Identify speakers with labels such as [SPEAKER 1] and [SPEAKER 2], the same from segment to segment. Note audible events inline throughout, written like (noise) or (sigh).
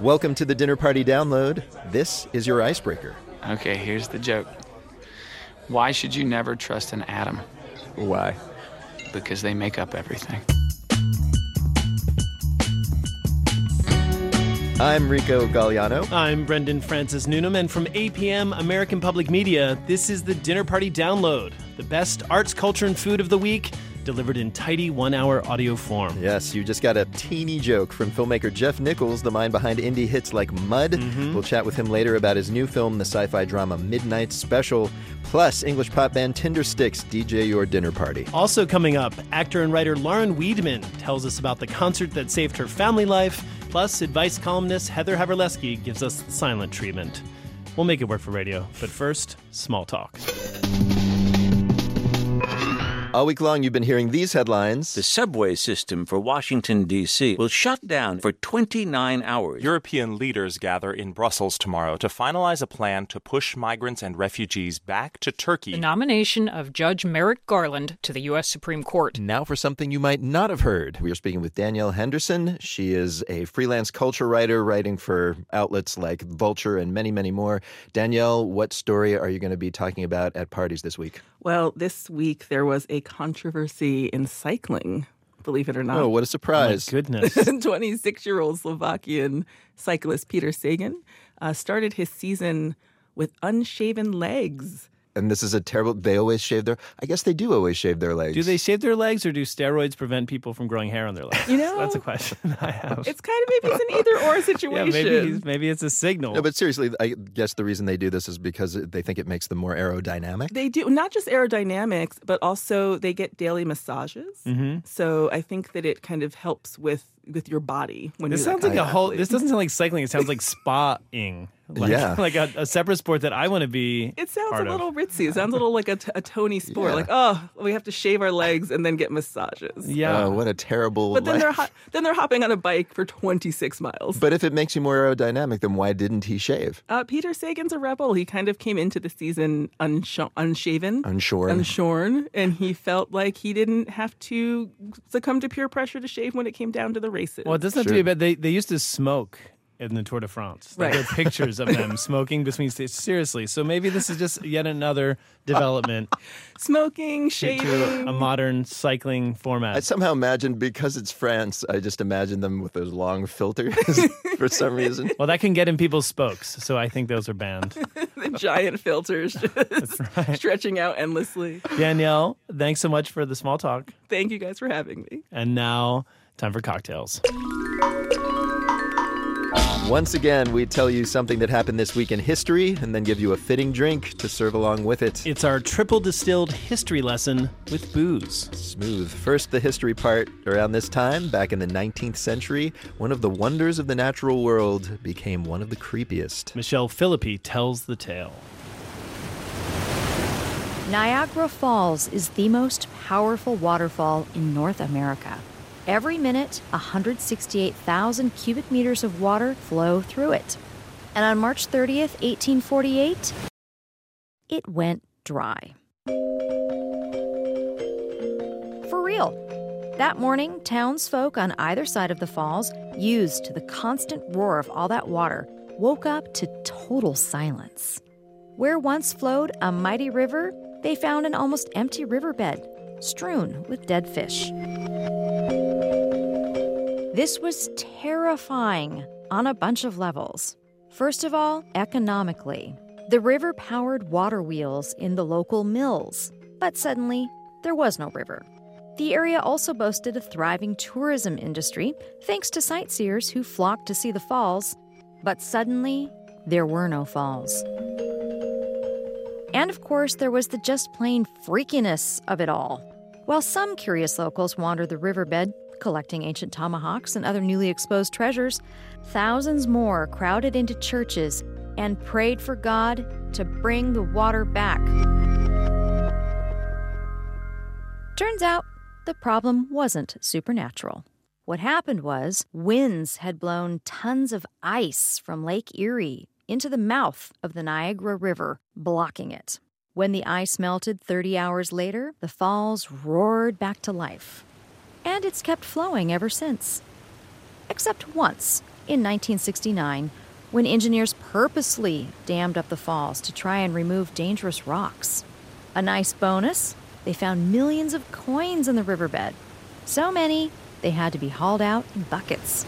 [SPEAKER 1] Welcome to the Dinner Party Download. This is your icebreaker.
[SPEAKER 2] Okay, here's the joke. Why should you never trust an atom?
[SPEAKER 1] Why?
[SPEAKER 2] Because they make up everything.
[SPEAKER 1] I'm Rico Gagliano.
[SPEAKER 3] I'm Brendan Francis Noonan, and from APM American Public Media, this is the Dinner Party Download, the best arts, culture, and food of the week, delivered in tidy one hour audio form.
[SPEAKER 1] Yes, you just got a teeny joke from filmmaker Jeff Nichols, the mind behind indie hits like Mud. Mm-hmm. We'll chat with him later about his new film, the sci fi drama Midnight Special, plus English pop band Tindersticks, DJ Your Dinner Party.
[SPEAKER 3] Also coming up, actor and writer Lauren Weedman tells us about the concert that saved her family life, plus advice columnist Heather Havrilesky gives us the silent treatment. We'll make it work for radio, but first, small talk.
[SPEAKER 1] All week long, you've been hearing these headlines.
[SPEAKER 4] The subway system for Washington, D.C. will shut down for 29 hours.
[SPEAKER 5] European leaders gather in Brussels tomorrow to finalize a plan to push migrants and refugees back to Turkey.
[SPEAKER 6] The nomination of Judge Merrick Garland to the U.S. Supreme Court.
[SPEAKER 1] Now for something you might not have heard. We are speaking with Danielle Henderson. She is a freelance culture writer writing for outlets like Vulture and many, many more. Danielle, what story are you going to be talking about at parties this week?
[SPEAKER 7] Well, this week there was a controversy in cycling, believe it or not.
[SPEAKER 1] Oh, what a surprise.
[SPEAKER 3] My goodness. (laughs)
[SPEAKER 7] 26 year old Slovakian cyclist Peter Sagan uh, started his season with unshaven legs.
[SPEAKER 1] And this is a terrible. They always shave their. I guess they do always shave their legs.
[SPEAKER 3] do they shave their legs or do steroids prevent people from growing hair on their legs?
[SPEAKER 7] You know-
[SPEAKER 3] That's a question I have.
[SPEAKER 7] It's kind of maybe it's an either or
[SPEAKER 3] yeah,
[SPEAKER 7] situation.
[SPEAKER 3] maybe, maybe it's a signal.
[SPEAKER 1] No, but seriously, I guess the reason they do this is because they think it makes them more aerodynamic.
[SPEAKER 7] They do not just aerodynamics, but also they get daily massages.
[SPEAKER 3] Mhm.
[SPEAKER 7] So I think that it kind of helps with with your body when
[SPEAKER 3] This
[SPEAKER 7] you
[SPEAKER 3] sounds like a whole. This doesn't sound like cycling. It sounds like (laughs) spa-ing. Like,
[SPEAKER 1] Yeah. (laughs)
[SPEAKER 3] like a, a separate sport that I want to be.
[SPEAKER 7] It sounds
[SPEAKER 3] part
[SPEAKER 7] a
[SPEAKER 3] of.
[SPEAKER 7] little ritzy. It sounds a little like a, t- a Tony sport.
[SPEAKER 1] Yeah.
[SPEAKER 7] Like, oh, we have to shave our legs and then get massages.
[SPEAKER 3] Yeah.
[SPEAKER 1] Oh, what a terrible.
[SPEAKER 7] But then
[SPEAKER 1] life.
[SPEAKER 7] they're ho- then they're hopping on a bike for 26 miles.
[SPEAKER 1] But if it makes you more aerodynamic, then why didn't he shave?
[SPEAKER 7] Uh, Peter Sagan's a rebel. He kind of came into the season unsho- unshaven,
[SPEAKER 1] Unshorn.
[SPEAKER 7] unshorn, and he felt like he didn't have to succumb to peer pressure to shave when it came down to the races.
[SPEAKER 3] Well, it doesn't have to be bad. They they used to smoke in the Tour de France. Like,
[SPEAKER 7] Right.
[SPEAKER 3] There are pictures of them (laughs) smoking between stages. Seriously. So maybe this is just yet another development (laughs)
[SPEAKER 7] Smoking, shaving.
[SPEAKER 3] a modern cycling format.
[SPEAKER 1] I somehow imagine because it's France, I just imagine them with those long filters (laughs) for some reason.
[SPEAKER 3] Well, that can get in people's spokes, so I think those are banned.
[SPEAKER 7] the giant filters just stretching out endlessly.
[SPEAKER 3] Danielle, thanks so much for the small talk.
[SPEAKER 7] Thank you guys for having me.
[SPEAKER 3] And now, time for cocktails.
[SPEAKER 1] Once again, we tell you something that happened this week in history and then give you a fitting drink to serve along with it.
[SPEAKER 3] It's our triple distilled history lesson with booze.
[SPEAKER 1] Smooth. First, the history part. Around this time, back in the 19th century, one of the wonders of the natural world became one of the creepiest.
[SPEAKER 3] Michelle Philippi tells the tale.
[SPEAKER 8] Niagara Falls is the most powerful waterfall in North America. Every minute, 168,000 cubic meters of water flow through it. And on March 30th, 1848, it went dry. For real. That morning, townsfolk on either side of the falls, used to the constant roar of all that water, woke up to total silence. Where once flowed a mighty river, they found an almost empty riverbed, strewn with dead fish. This was terrifying on a bunch of levels. First of all, economically. The river powered water wheels in the local mills, but suddenly there was no river. The area also boasted a thriving tourism industry thanks to sightseers who flocked to see the falls, but suddenly there were no falls. And of course, there was the just plain freakiness of it all. While some curious locals wandered the riverbed, collecting ancient tomahawks and other newly exposed treasures, thousands more crowded into churches and prayed for God to bring the water back. Turns out, the problem wasn't supernatural. What happened was winds had blown tons of ice from Lake Erie into the mouth of the Niagara River, blocking it. When the ice melted 30 hours later, the falls roared back to life. And it's kept flowing ever since. Except once, in 1969 when engineers purposely dammed up the falls to try and remove dangerous rocks. A nice bonus they found millions of coins in the riverbed. So many, they had to be hauled out in buckets.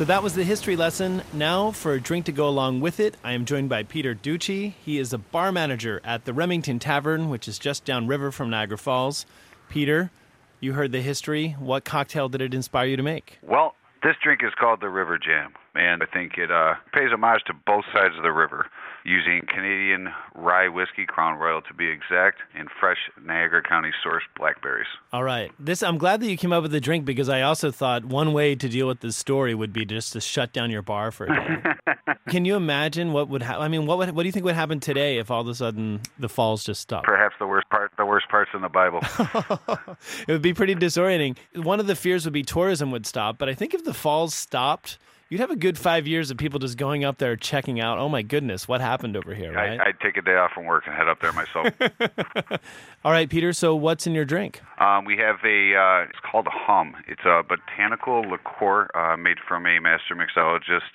[SPEAKER 3] So that was the history lesson. Now, for a drink to go along with it, I am joined by Peter Ducci. He is a bar manager at the Remington Tavern, which is just downriver from Niagara Falls. Peter, you heard the history. What cocktail did it inspire you to make?
[SPEAKER 9] Well, this drink is called the River Jam, and I think it uh, pays homage to both sides of the river using Canadian rye whiskey, Crown Royal to be exact, and fresh Niagara County sourced blackberries.
[SPEAKER 3] All right. This I'm glad that you came up with the drink because I also thought one way to deal with this story would be just to shut down your bar for a day. (laughs) Can you imagine what would happen? I mean, what would, what do you think would happen today if all of a sudden the falls just stopped?
[SPEAKER 9] Perhaps the worst part, the worst parts in the Bible. (laughs)
[SPEAKER 3] it would be pretty disorienting. One of the fears would be tourism would stop, but I think if the falls stopped, you'd have a good five years of people just going up there checking out. Oh my goodness, what happened over here? Right?
[SPEAKER 9] I, would take a day off from work and head up there myself. (laughs)
[SPEAKER 3] All right, Peter. So what's in your drink?
[SPEAKER 9] Um, we have a. Uh, it's called a hum. It's a botanical liqueur uh, made from a master mixologist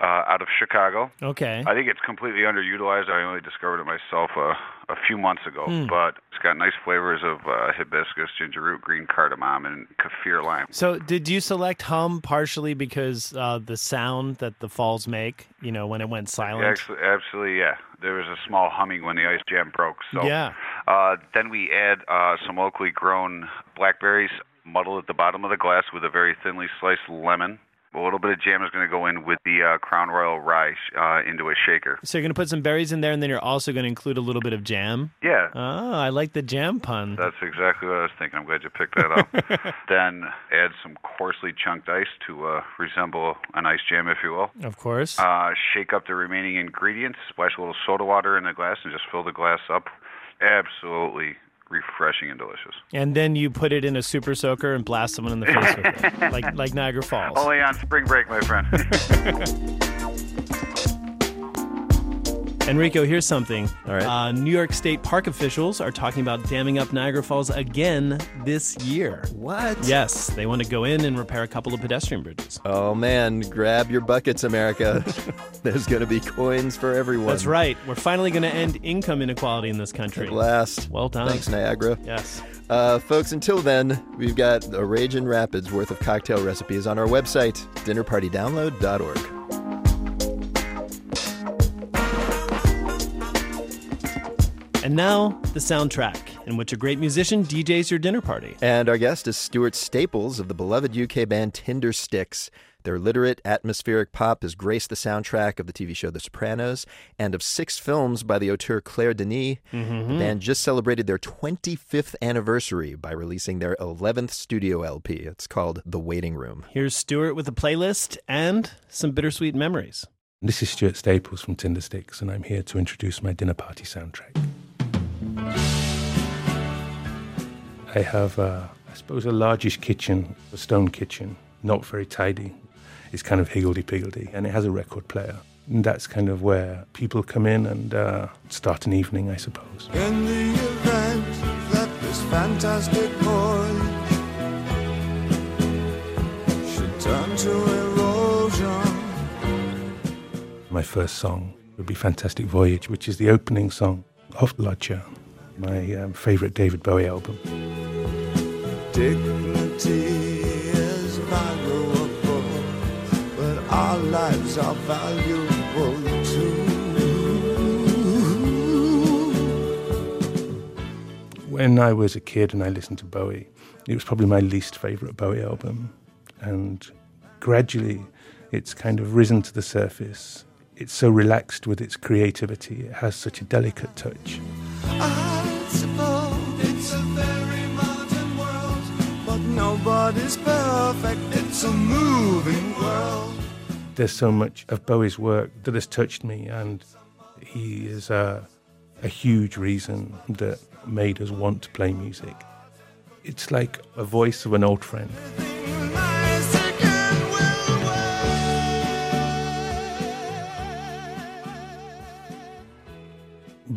[SPEAKER 9] uh, out of Chicago.
[SPEAKER 3] Okay.
[SPEAKER 9] I think it's completely underutilized. I only discovered it myself uh, a few months ago, mm. but it's got nice flavors of uh, hibiscus, ginger root, green cardamom, and kaffir lime.
[SPEAKER 3] So, did you select hum partially because uh, the sound that the falls make? You know, when it went silent.
[SPEAKER 9] Actually, absolutely, yeah. There was a small humming when the ice jam broke. So,
[SPEAKER 3] yeah.
[SPEAKER 9] Uh, then we add uh, some locally grown blackberries, muddled at the bottom of the glass with a very thinly sliced lemon a little bit of jam is going to go in with the uh, Crown Royal rye uh, into a shaker.
[SPEAKER 3] So you're going to put some berries in there, and then you're also going to include a little bit of jam.
[SPEAKER 9] Yeah.
[SPEAKER 3] Oh, I like the jam pun.
[SPEAKER 9] That's exactly what I was thinking. I'm glad you picked that up. (laughs) then add some coarsely chunked ice to uh, resemble an ice jam, if you will.
[SPEAKER 3] Of course.
[SPEAKER 9] Uh, shake up the remaining ingredients. Splash a little soda water in the glass, and just fill the glass up. Absolutely refreshing and delicious.
[SPEAKER 3] And then you put it in a super soaker and blast someone in the face with it, (laughs) like like Niagara Falls.
[SPEAKER 9] Only on spring break, my friend. (laughs)
[SPEAKER 3] Enrico, here's something.
[SPEAKER 1] All right.
[SPEAKER 3] Uh, New York State park officials are talking about damming up Niagara Falls again this year.
[SPEAKER 1] What?
[SPEAKER 3] Yes, they want to go in and repair a couple of pedestrian bridges.
[SPEAKER 1] Oh man, grab your buckets, America. (laughs) There's going to be coins for everyone.
[SPEAKER 3] That's right. We're finally going to end income inequality in this country.
[SPEAKER 1] At last.
[SPEAKER 3] Well done.
[SPEAKER 1] Thanks, Niagara.
[SPEAKER 3] Yes.
[SPEAKER 1] Uh, folks, until then, we've got a Raging Rapids worth of cocktail recipes on our website, dinnerpartydownload.org.
[SPEAKER 3] And now, the soundtrack, in which a great musician DJs your dinner party.
[SPEAKER 1] And our guest is Stuart Staples of the beloved UK band Tindersticks. Their literate, atmospheric pop has graced the soundtrack of the TV show The Sopranos and of six films by the auteur Claire Denis.
[SPEAKER 3] Mm-hmm.
[SPEAKER 1] The band just celebrated their 25th anniversary by releasing their 11th studio LP. It's called The Waiting Room.
[SPEAKER 3] Here's Stuart with a playlist and some bittersweet memories.
[SPEAKER 10] This is Stuart Staples from Tindersticks, and I'm here to introduce my dinner party soundtrack. I have, uh, I suppose, a largish kitchen, a stone kitchen, not very tidy. It's kind of higgledy-piggledy, and it has a record player. And that's kind of where people come in and uh, start an evening, I suppose.
[SPEAKER 11] In the event that this fantastic voyage should turn to erosion.
[SPEAKER 10] My first song would be Fantastic Voyage, which is the opening song of Lodger, my um, favorite David Bowie album.
[SPEAKER 11] Dignity is valuable, but our lives are valuable too.
[SPEAKER 10] When I was a kid and I listened to Bowie, it was probably my least favorite Bowie album. And gradually, it's kind of risen to the surface it's so relaxed with its creativity. It has such a delicate touch.
[SPEAKER 11] Nobody's perfect. It's a moving world.
[SPEAKER 10] There's so much of Bowie's work that has touched me, and he is a, a huge reason that made us want to play music. It's like a voice of an old friend.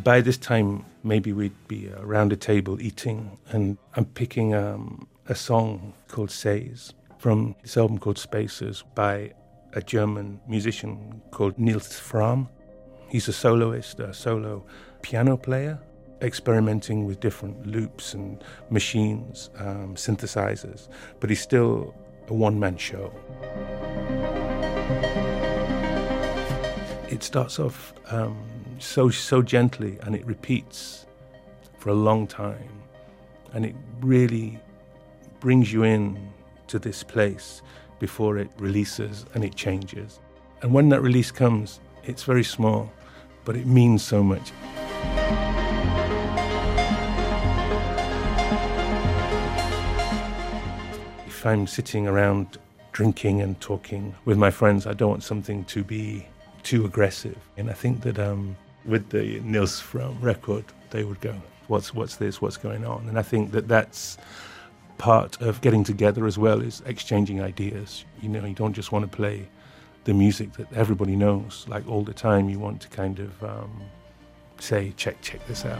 [SPEAKER 10] by this time, maybe we'd be around a table eating, and I'm picking um, a song called Says. from this album called Spaces by a German musician called Nils Frahm. He's a soloist, a solo piano player, experimenting with different loops and machines, um, synthesizers, but he's still a one man show. It starts off um, so so gently and it repeats for a long time, and it really brings you in to this place before it releases and it changes. And when that release comes, it's very small, but it means so much. If I'm sitting around drinking and talking with my friends, I don't want something to be too aggressive. And I think that um, with the Nils Frahm record, they would go, "What's what's this? What's going on?" And I think that that's part of getting together as well is exchanging ideas. You know, you don't just want to play the music that everybody knows like all the time. You want to kind of um, say, "Check, check this out."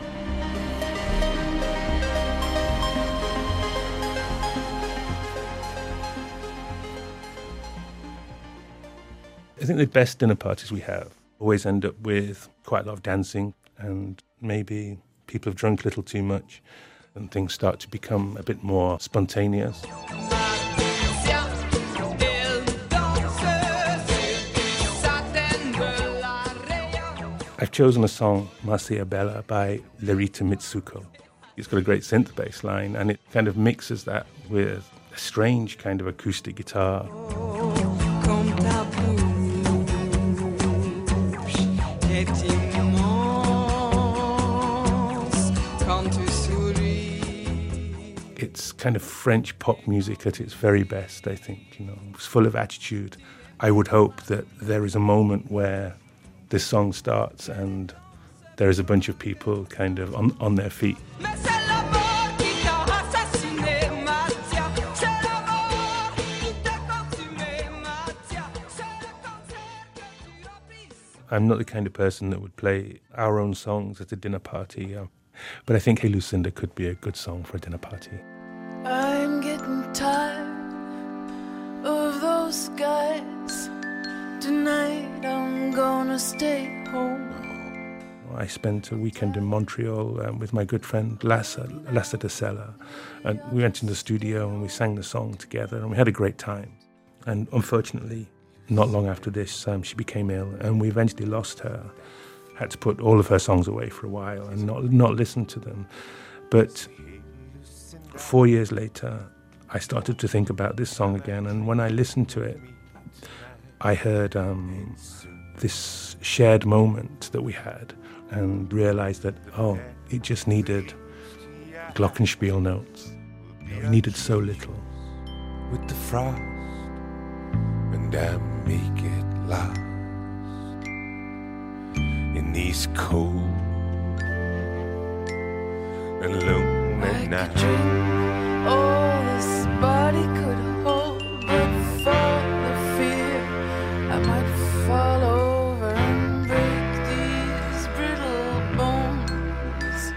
[SPEAKER 10] I think the best dinner parties we have always end up with quite a lot of dancing, and maybe people have drunk a little too much, and things start to become a bit more spontaneous. I've chosen a song, Marcia Baila, by Les Rita Mitsouko. It's got a great synth bass line, and it kind of mixes that with a strange kind of acoustic guitar. It's kind of French pop music at its very best, I think. You know, it's full of attitude. I would hope that there is a moment where this song starts and there is a bunch of people kind of on, on their feet. I'm not the kind of person that would play our own songs at a dinner party, uh, but I think Hey Lucinda could be a good song for a dinner party.
[SPEAKER 12] Tired of those. Tonight I'm gonna stay home.
[SPEAKER 10] I spent a weekend in Montreal um, with my good friend Lhasa, Lhasa de Sela, and we went in the studio and we sang the song together and we had a great time. And unfortunately, not long after this, um, she became ill, and we eventually lost her. Had to put all of her songs away for a while and not not listen to them. But four years later, I started to think about this song again, and when I listened to it, I heard um, this shared moment that we had, and realized that oh, it just needed glockenspiel notes. It needed so little.
[SPEAKER 11] With the frost and I make it last in these cold and lonely nights.
[SPEAKER 12] All this body could hold, but for the fear, I might fall over and break these brittle bones.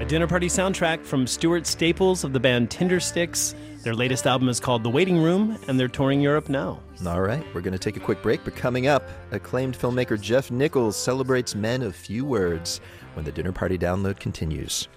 [SPEAKER 3] A dinner party soundtrack from Stuart Staples of the band Tindersticks. Their latest album is called The Waiting Room, and they're touring Europe now.
[SPEAKER 1] All right, we're going to take a quick break, but coming up, acclaimed filmmaker Jeff Nichols celebrates men of few words when the dinner party download continues.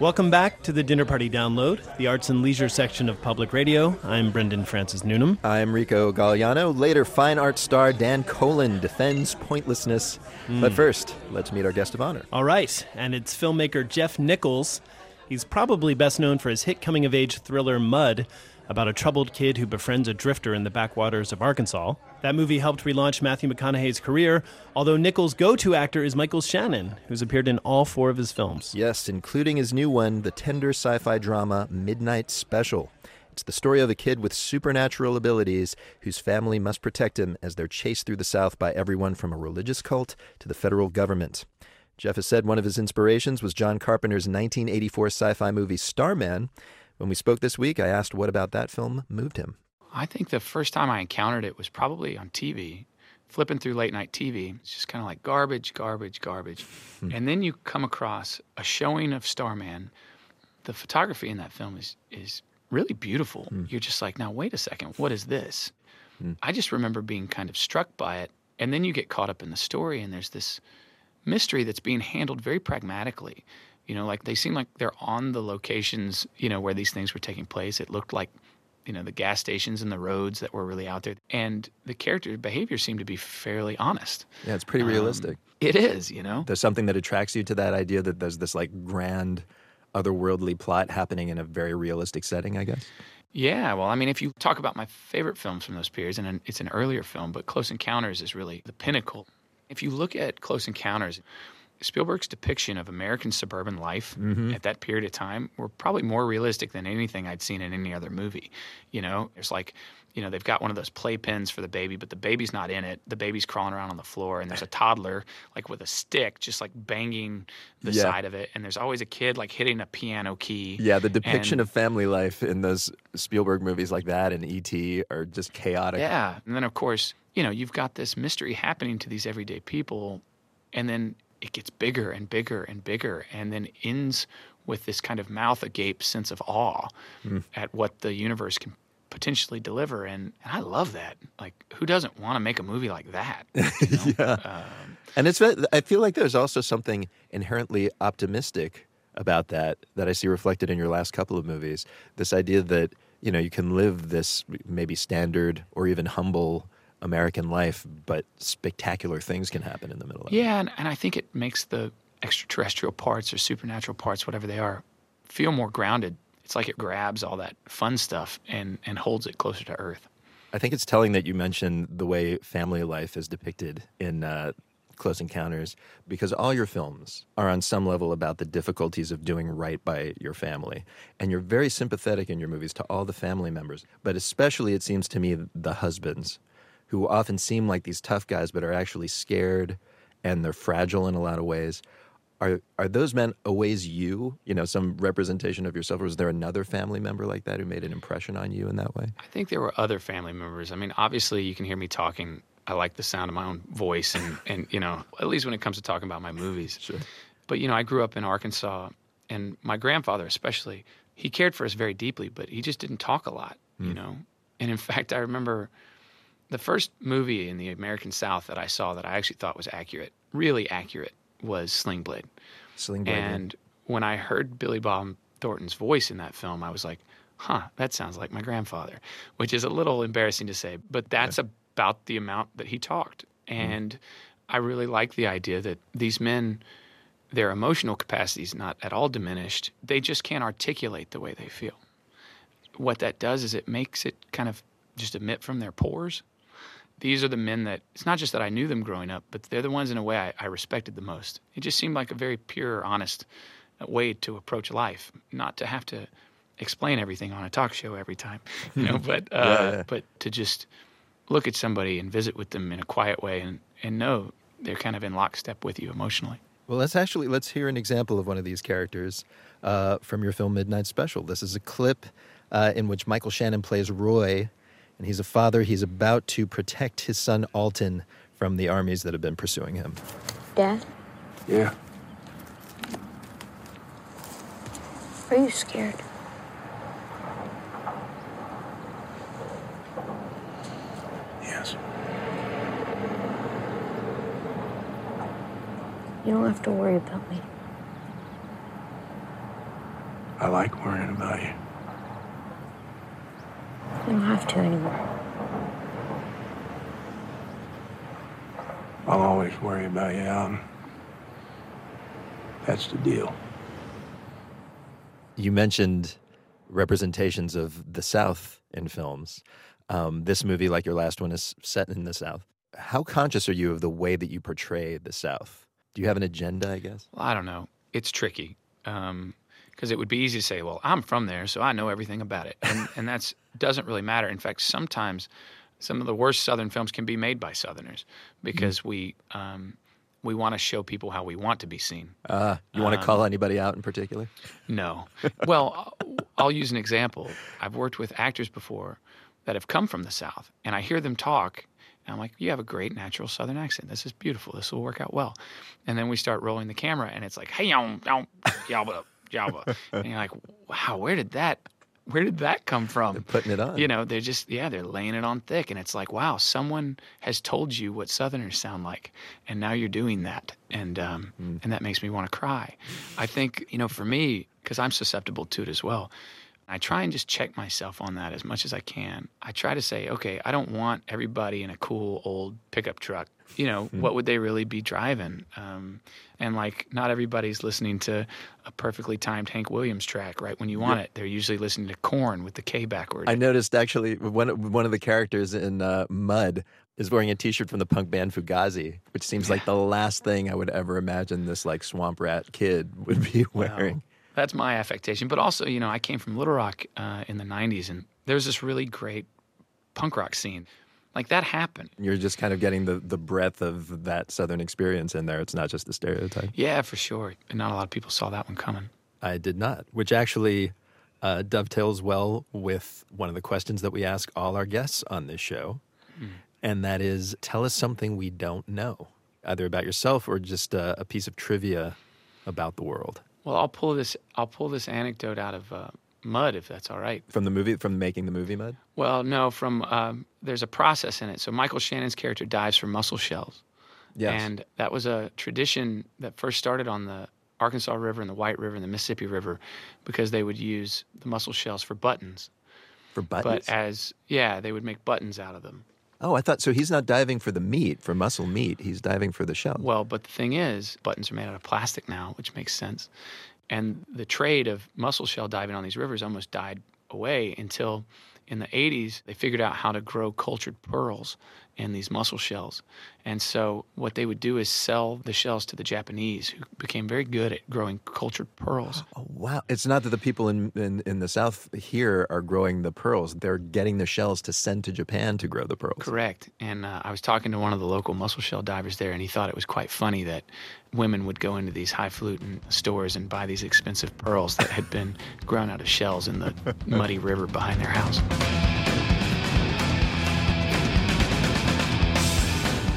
[SPEAKER 3] Welcome back to the Dinner Party Download, the arts and leisure section of public radio. I'm Brendan Francis Noonan.
[SPEAKER 1] I'm Rico Gagliano. Later, fine art star Dan Colen defends pointlessness. Hmm. But first, let's meet our guest of honor.
[SPEAKER 3] All right, and it's filmmaker Jeff Nichols. He's probably best known for his hit coming of age thriller Mud, about a troubled kid who befriends a drifter in the backwaters of Arkansas. That movie helped relaunch Matthew McConaughey's career, although Nichols' go to actor is Michael Shannon, who's appeared in all four of his films.
[SPEAKER 1] Yes, including his new one, the tender sci fi drama Midnight Special. It's the story of a kid with supernatural abilities whose family must protect him as they're chased through the South by everyone from a religious cult to the federal government. Jeff has said one of his inspirations was John Carpenter's 1984 sci fi movie Starman. When we spoke this week, I asked what about that film moved him.
[SPEAKER 2] I think the first time I encountered it was probably on TV. flipping through late night TV. It's just kind of like garbage, garbage, garbage. Hmm. and then you come across a showing of Starman. The photography in that film is is really beautiful. Hmm. You're just like, now wait a second, what is this? Hmm. I just remember being kind of struck by it. And then you get caught up in the story, and there's this mystery that's being handled very pragmatically. You know, like they seem like they're on the locations, you know, where these things were taking place. It looked like, you know, the gas stations and the roads that were really out there. And the character behavior seemed to be fairly honest.
[SPEAKER 1] Yeah, it's pretty
[SPEAKER 2] Um,
[SPEAKER 1] realistic.
[SPEAKER 2] It is, you know?
[SPEAKER 1] There's something that attracts you to that idea that there's this like grand, otherworldly plot happening in a very realistic setting, I guess.
[SPEAKER 2] Yeah, well, I mean, if you talk about my favorite films from those periods, and it's an earlier film, but Close Encounters is really the pinnacle. If you look at Close Encounters, Spielberg's depiction of American suburban life
[SPEAKER 1] Mhm.
[SPEAKER 2] at that period of time were probably more realistic than anything I'd seen in any other movie. You know, there's like, you know, they've got one of those playpens for the baby, but the baby's not in it. The baby's crawling around on the floor, and there's a toddler like with a stick, just like banging the
[SPEAKER 1] Yeah.
[SPEAKER 2] side of it, and there's always a kid like hitting a piano key.
[SPEAKER 1] Yeah, the depiction
[SPEAKER 2] and-
[SPEAKER 1] of family life in those Spielberg movies like that and E.T. are just chaotic.
[SPEAKER 2] Yeah. And then, of course, you know, you've got this mystery happening to these everyday people, and then it gets bigger and bigger and bigger, and then ends with this kind of mouth agape sense of awe
[SPEAKER 1] Mm.
[SPEAKER 2] at what the universe can potentially deliver. And, and I love that. Like, who doesn't want to make a movie like that? (laughs)
[SPEAKER 1] yeah. and it's I feel like there's also something inherently optimistic about that that I see reflected in your last couple of movies. This idea that, you know, you can live this maybe standard or even humble American life, but spectacular things can happen in the middle of it.
[SPEAKER 2] Yeah, and, and I think it makes the extraterrestrial parts or supernatural parts, whatever they are, feel more grounded. It's like it grabs all that fun stuff and, and holds it closer to earth.
[SPEAKER 1] I think it's telling that you mentioned the way family life is depicted in uh, Close Encounters because all your films are on some level about the difficulties of doing right by your family. And you're very sympathetic in your movies to all the family members, but especially, it seems to me, the husbands who often seem like these tough guys but are actually scared and they're fragile in a lot of ways. Are are those men always you? You know, some representation of yourself, or was there another family member like that who made an impression on you in that way?
[SPEAKER 2] I think there were other family members. I mean, obviously, you can hear me talking. I like the sound of my own voice, and, (laughs) and you know, at least when it comes to talking about my movies.
[SPEAKER 1] Sure.
[SPEAKER 2] But you know, I grew up in Arkansas, and my grandfather, especially, he cared for us very deeply, but he just didn't talk a lot. You
[SPEAKER 1] Mm.
[SPEAKER 2] know, and in fact, I remember the first movie in the American South that I saw that I actually thought was accurate, really accurate, was Sling Blade.
[SPEAKER 1] Sling Blade, yeah.
[SPEAKER 2] And when I heard Billy Bob Thornton's voice in that film, I was like, huh, that sounds like my grandfather, which is a little embarrassing to say, but that's about the amount that he talked. Mm-hmm. And I really like the idea that these men, their emotional capacity is not at all diminished. They just can't articulate the way they feel. What that does is it makes it kind of just emit from their pores. These are the men that it's not just that I knew them growing up, but they're the ones in a way I, I respected the most. It just seemed like a very pure, honest uh, way to approach life, not to have to explain everything on a talk show every time, (laughs) you know, (laughs) but uh,
[SPEAKER 1] Yeah, yeah.
[SPEAKER 2] but to just look at somebody and visit with them in a quiet way and, and know they're kind of in lockstep with you emotionally.
[SPEAKER 1] Well, let's actually let's hear an example of one of these characters uh, from your film Midnight Special. This is a clip uh, in which Michael Shannon plays Roy, and he's a father. He's about to protect his son Alton from the armies that have been pursuing him.
[SPEAKER 13] Dad,
[SPEAKER 11] Yeah.
[SPEAKER 13] are you scared?
[SPEAKER 11] Yes.
[SPEAKER 13] You don't have to worry about me.
[SPEAKER 11] I like worrying about you.
[SPEAKER 13] You don't have to anymore.
[SPEAKER 11] I'll always worry about you, Alton. That's the deal.
[SPEAKER 1] You mentioned representations of the South in films. Um, this movie, like your last one, is set in the South. How conscious are you of the way that you portray the South? Do you have an agenda, I guess?
[SPEAKER 2] Well, I don't know. It's tricky because it would be easy to say, "Well, I'm from there, so I know everything about it," and and that's doesn't really matter. In fact, sometimes some of the worst Southern films can be made by Southerners because we um, we want to show people how we want to be seen.
[SPEAKER 1] Uh, you want to
[SPEAKER 2] Um,
[SPEAKER 1] call anybody out in particular?
[SPEAKER 2] No. (laughs) Well, I'll- I'll use an example. I've worked with actors before that have come from the South, and I hear them talk, And I'm like, you have a great natural Southern accent. This is beautiful. This will work out well. And then we start rolling the camera, and it's like, hey, yum, yum, yabba, yabba. and you're like, wow, where did that, where did that come from?
[SPEAKER 1] They're putting it on.
[SPEAKER 2] You know, they're just, yeah, they're laying it on thick. And it's like, wow, someone has told you what Southerners sound like. And now you're doing that. And, um,
[SPEAKER 1] Mm.
[SPEAKER 2] and that makes me want to cry. I think, you know, for me, because I'm susceptible to it as well, I try and just check myself on that as much as I can. I try to say, okay, I don't want everybody in a cool old pickup truck. You know, what would they really be driving? Um, and like, not everybody's listening to a perfectly timed Hank Williams track right when you want
[SPEAKER 1] Yeah.
[SPEAKER 2] it. They're usually listening to Korn with the K backward.
[SPEAKER 1] I noticed actually one one of the characters in uh, Mud is wearing a T-shirt from the punk band Fugazi, which seems like the last thing I would ever imagine this like swamp rat kid would be wearing.
[SPEAKER 2] That's my affectation. But also, you know, I came from Little Rock uh, in the 90s, and there was this really great punk rock scene. Like that happened.
[SPEAKER 1] You're just kind of getting the the breadth of that Southern experience in there. It's not just a stereotype.
[SPEAKER 2] Yeah, for sure. And not a lot of people saw that one coming.
[SPEAKER 1] I did not, which actually uh, dovetails well with one of the questions that we ask all our guests on this show, and that is, tell us something we don't know, either about yourself or just uh, a piece of trivia about the world
[SPEAKER 2] Well, I'll pull this. I'll pull this anecdote out of uh, Mud, if that's all right.
[SPEAKER 1] from the movie, from making the movie Mud.
[SPEAKER 2] Well, no, from um, there's a process in it. So Michael Shannon's character dives for mussel shells.
[SPEAKER 1] Yes.
[SPEAKER 2] And that was a tradition that first started on the Arkansas River and the White River and the Mississippi River because they would use the mussel shells for buttons.
[SPEAKER 1] For buttons.
[SPEAKER 2] But as yeah, they would make buttons out of them.
[SPEAKER 1] Oh, I thought so. He's not diving for the meat, for muscle meat. He's diving for the shell.
[SPEAKER 2] Well, but the thing is, buttons are made out of plastic now, which makes sense. And the trade of mussel shell diving on these rivers almost died away until in the 80s they figured out how to grow cultured pearls in these mussel shells. And so what they would do is sell the shells to the Japanese who became very good at growing cultured pearls. (gasps)
[SPEAKER 1] Oh, wow. It's not that the people in, in, in the South here are growing the pearls. They're getting the shells to send to Japan to grow the pearls.
[SPEAKER 2] Correct. And uh, I was talking to one of the local mussel shell divers there, and he thought it was quite funny that women would go into these highfalutin stores and buy these expensive pearls that had been (laughs) grown out of shells in the (laughs) muddy river behind their house.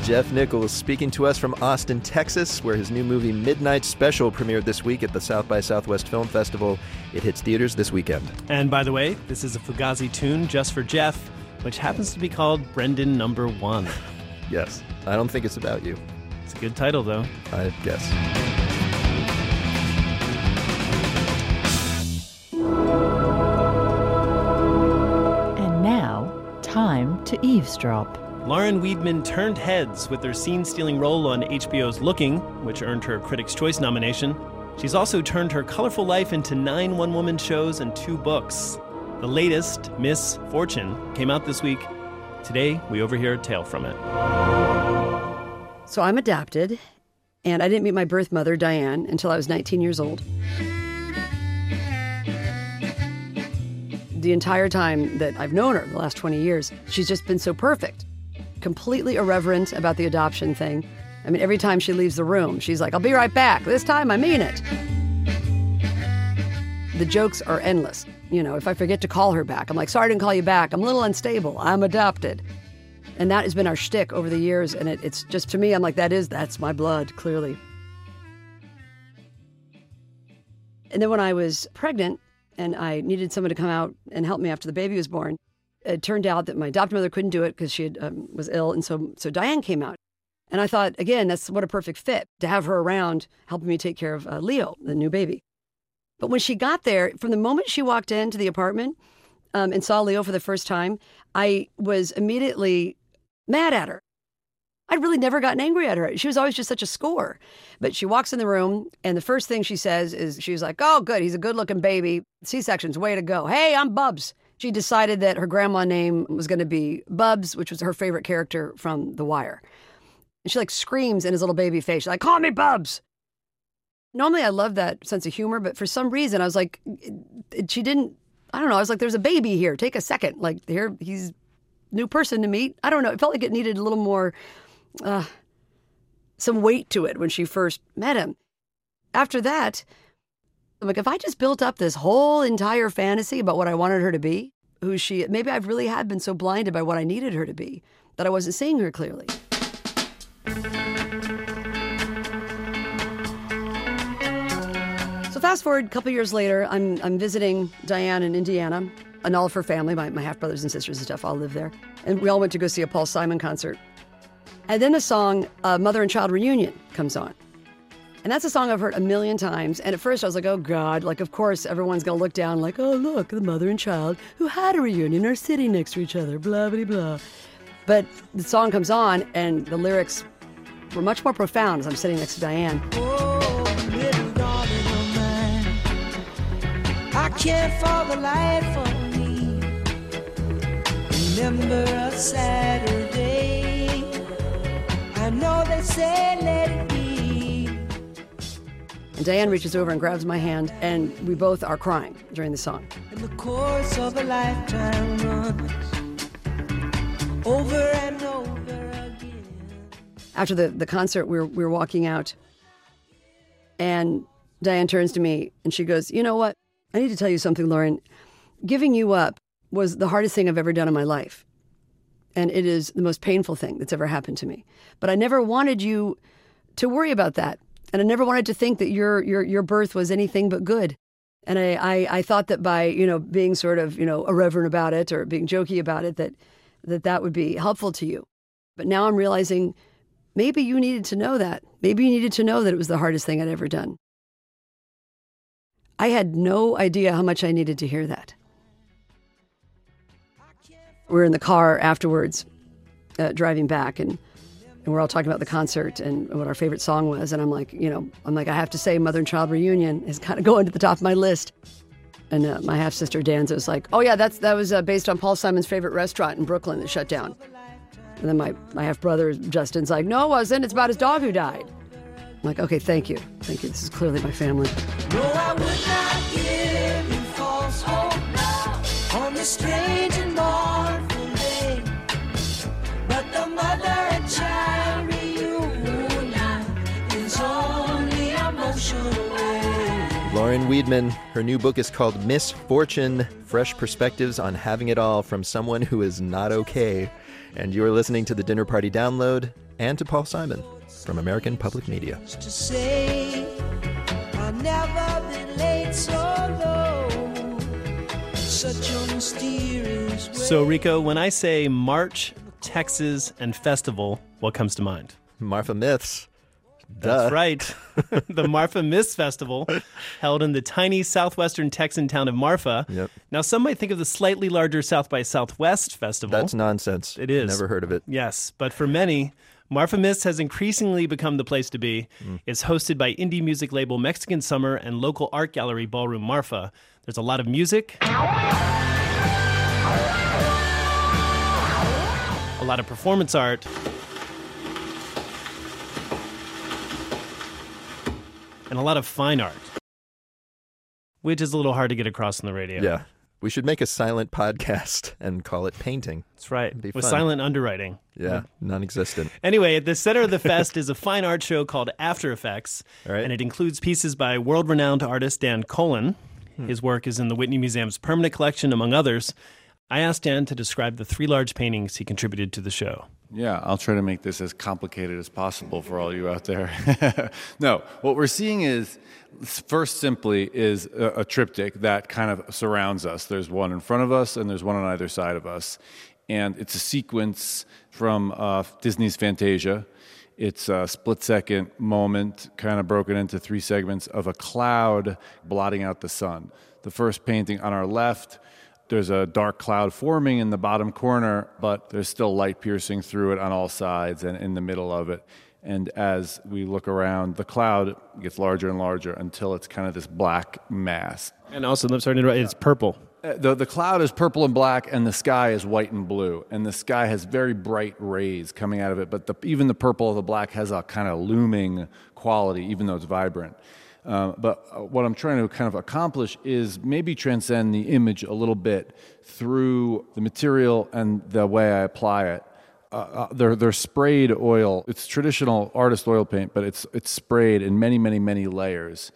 [SPEAKER 1] Jeff Nichols speaking to us from Austin, Texas, where his new movie Midnight Special premiered this week at the South by Southwest Film Festival. It hits theaters this weekend.
[SPEAKER 3] And by the way, this is a Fugazi tune just for Jeff, which happens to be called Brendan Number One.
[SPEAKER 1] Yes. I don't think it's about you.
[SPEAKER 3] It's a good title, though.
[SPEAKER 1] I guess.
[SPEAKER 14] And now, time to eavesdrop.
[SPEAKER 3] Lauren Weedman turned heads with her scene stealing role on HBO's Looking, which earned her a Critics' Choice nomination. She's also turned her colorful life into nine one woman shows and two books. The latest, Miss Fortune, came out this week. Today, we overhear a tale from it.
[SPEAKER 15] So I'm adopted, and I didn't meet my birth mother, Diane, until I was 19 years old. The entire time that I've known her, the last 20 years, she's just been so perfect, completely irreverent about the adoption thing. I mean, every time she leaves the room, she's like, I'll be right back. This time I mean it. The jokes are endless. You know, if I forget to call her back, I'm like, sorry I didn't call you back. I'm a little unstable. I'm adopted. And that has been our shtick over the years. And it, it's just to me, I'm like, that is, that's my blood, clearly. And then when I was pregnant and I needed someone to come out and help me after the baby was born, it turned out that my adopted mother couldn't do it because she had, um, was ill. And so, so Diane came out. And I thought, again, that's what a perfect fit to have her around helping me take care of uh, Leo, the new baby. But when she got there, from the moment she walked into the apartment um, and saw Leo for the first time, I was immediately mad at her. I'd really never gotten angry at her. She was always just such a score. But she walks in the room, and the first thing she says is, she's like, Oh, good. He's a good looking baby. C section's way to go. Hey, I'm Bubs. She decided that her grandma name was going to be Bubs, which was her favorite character from The Wire. And she like screams in his little baby face. She's like, Call me Bubs. Normally, I love that sense of humor, but for some reason, I was like, she didn't. I don't know. I was like, there's a baby here. Take a second. Like, here, he's new person to meet. I don't know. It felt like it needed a little more, uh, some weight to it when she first met him. After that, I'm like, if I just built up this whole entire fantasy about what I wanted her to be, who she, maybe I've really had been so blinded by what I needed her to be that I wasn't seeing her clearly. So fast forward a couple years later, I'm I'm visiting Diane in Indiana, and all of her family, my, my half brothers and sisters and stuff, all live there, and we all went to go see a Paul Simon concert. And then the song uh, "Mother and Child Reunion" comes on, and that's a song I've heard a million times. And at first I was like, "Oh God!" Like of course everyone's gonna look down, like, "Oh look, the mother and child who had a reunion are sitting next to each other." Blah blah blah. But the song comes on, and the lyrics were much more profound as I'm sitting next to Diane.
[SPEAKER 12] little darling. I care for the life of me. Remember a Saturday. I know they say let it.
[SPEAKER 15] And Diane reaches over and grabs my hand, and we both are crying during the song.
[SPEAKER 12] And the course of a lifetime runs over and over again.
[SPEAKER 15] After the, the concert, we were, we were walking out, and Diane turns to me and she goes, You know what? I need to tell you something, Lauren. Giving you up was the hardest thing I've ever done in my life. And it is the most painful thing that's ever happened to me. But I never wanted you to worry about that. And I never wanted to think that your your your birth was anything but good. And I, I, I thought that by, you know, being sort of, you know, irreverent about it or being jokey about it, that that that would be helpful to you. But now I'm realizing maybe you needed to know that. Maybe you needed to know that it was the hardest thing I'd ever done. I had no idea how much I needed to hear that. We were in the car afterwards, uh, driving back, and, and we're all talking about the concert and what our favorite song was. And I'm like, you know, I'm like, I have to say, Mother and Child Reunion is kind of (laughs) going to the top of my list. And uh, my half sister Danza was like, "Oh yeah, that's that was uh, based on Paul Simon's favorite restaurant in Brooklyn that shut down." And then my my half brother Justin's like, "No, it wasn't. It's about his dog who died." I'm like, "Okay, thank you, thank you. This is clearly my family."
[SPEAKER 12] No,
[SPEAKER 1] Lauren Weedman, her new book is called Miss Fortune Fresh Perspectives on Having It All from Someone Who Is Not Okay. And you're listening to the Dinner Party Download and to Paul Simon from American Public Media.
[SPEAKER 12] To say I've never been laid so. Such a mysterious way.
[SPEAKER 3] So, Rico, when I say March, Texas, and festival, what comes to mind?
[SPEAKER 1] Marfa Myths.
[SPEAKER 3] That's
[SPEAKER 1] Duh.
[SPEAKER 3] right. (laughs) the Marfa Myths Festival, held in the tiny southwestern Texan town of Marfa.
[SPEAKER 1] Yep.
[SPEAKER 3] Now, some might think of the slightly larger South by Southwest Festival.
[SPEAKER 1] That's nonsense.
[SPEAKER 3] It is.
[SPEAKER 1] Never heard of it.
[SPEAKER 3] Yes, but for many, Marfa Myths has increasingly become the place to be.
[SPEAKER 1] Mm.
[SPEAKER 3] It's hosted by indie music label Mexican Summer and local art gallery Ballroom Marfa. There's a lot of music, a lot of performance art, and a lot of fine art, which is a little hard to get across on the radio.
[SPEAKER 1] Yeah. We should make a silent podcast and call it painting.
[SPEAKER 3] That's right.
[SPEAKER 1] It'd be
[SPEAKER 3] With
[SPEAKER 1] fun.
[SPEAKER 3] silent underwriting.
[SPEAKER 1] Yeah, non existent. (laughs)
[SPEAKER 3] Anyway, at the center of the fest is a fine art show called After Effects,
[SPEAKER 1] All right.
[SPEAKER 3] and it includes pieces by world renowned artist Dan Colen.
[SPEAKER 1] Hmm.
[SPEAKER 3] His work is in the Whitney Museum's permanent collection, among others. I asked Dan to describe the three large paintings he contributed to the show.
[SPEAKER 16] Yeah, I'll try to make this as complicated as possible for all you out there. (laughs) no, what we're seeing is first simply is a, a triptych that kind of surrounds us. There's one in front of us and there's one on either side of us. And it's a sequence from uh, Disney's Fantasia. It's a split second moment, kind of broken into three segments of a cloud blotting out the sun. The first painting on our left there's a dark cloud forming in the bottom corner, but there's still light piercing through it on all sides and in the middle of it. And as we look around, the cloud gets larger and larger until it's kind of this black mass.
[SPEAKER 3] And also, I'm sorry to interrupt, it's purple.
[SPEAKER 16] Uh, The, the cloud is purple and black, and the sky is white and blue. And the sky has very bright rays coming out of it, but the, even the purple of the black has a kind of looming quality, even though it's vibrant. Uh, but uh, what I'm trying to kind of accomplish is maybe transcend the image a little bit through the material and the way I apply it. Uh, uh, they're, they're sprayed oil. It's traditional artist oil paint, but it's, it's sprayed in many, many, many layers.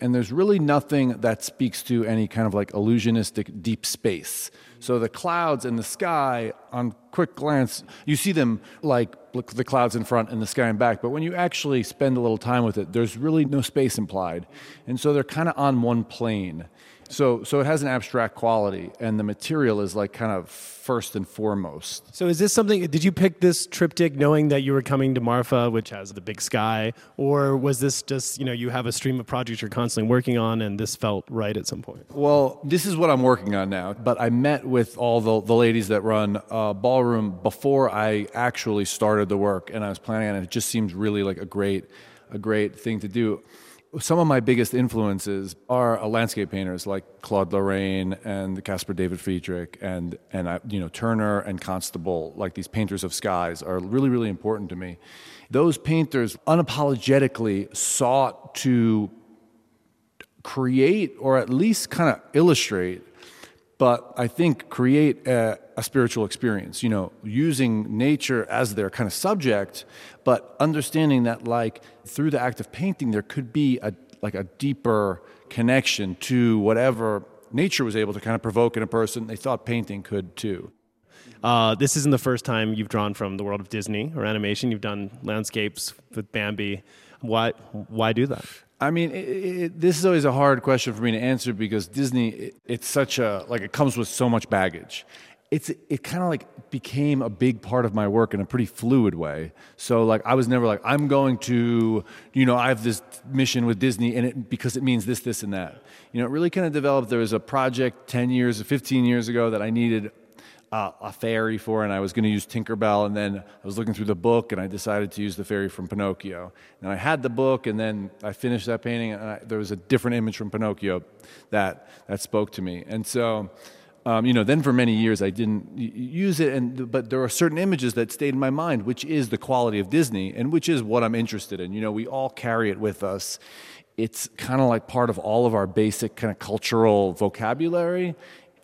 [SPEAKER 16] and there's really nothing that speaks to any kind of like illusionistic deep space. So the clouds and the sky, on quick glance, you see them like the clouds in front and the sky in back. But when you actually spend a little time with it, there's really no space implied, and so they're kind of on one plane. So, so it has an abstract quality, and the material is like kind of first and foremost.
[SPEAKER 3] So, is this something? Did you pick this triptych knowing that you were coming to Marfa, which has the big sky, or was this just you know you have a stream of projects you're constantly working on, and this felt right at some point?
[SPEAKER 16] Well, this is what I'm working on now. But I met with all the, the ladies that run uh, ballroom before I actually started the work, and I was planning on it. It just seems really like a great, a great thing to do. Some of my biggest influences are uh, landscape painters like Claude Lorrain and Caspar David Friedrich and and I, you know Turner and Constable. Like these painters of skies are really really important to me. Those painters unapologetically sought to create or at least kind of illustrate but I think create a, a, spiritual experience, you know, using nature as their kind of subject, but understanding that like through the act of painting there could be a like a deeper connection to whatever nature was able to kind of provoke in a person. They thought painting could too.
[SPEAKER 3] Uh, this isn't the first time you've drawn from the world of Disney or animation. You've done landscapes with Bambi. Why why do that?
[SPEAKER 16] I mean, it, it, this is always a hard question for me to answer because Disney, it, it's such a like it comes with so much baggage. It's it kind of like became a big part of my work in a pretty fluid way. So like I was never like I'm going to you know I have this mission with Disney and it because it means this this and that. You know, it really kind of developed. There was a project ten years, fifteen years ago that I needed uh, a fairy for, and I was going to use Tinkerbell, and then I was looking through the book, and I decided to use the fairy from Pinocchio. And I had the book, and then I finished that painting, and I, there was a different image from Pinocchio that that spoke to me. And so, um, you know, then for many years I didn't use it, and but there are certain images that stayed in my mind, which is the quality of Disney, and which is what I'm interested in. You know, we all carry it with us. It's kind of like part of all of our basic kind of cultural vocabulary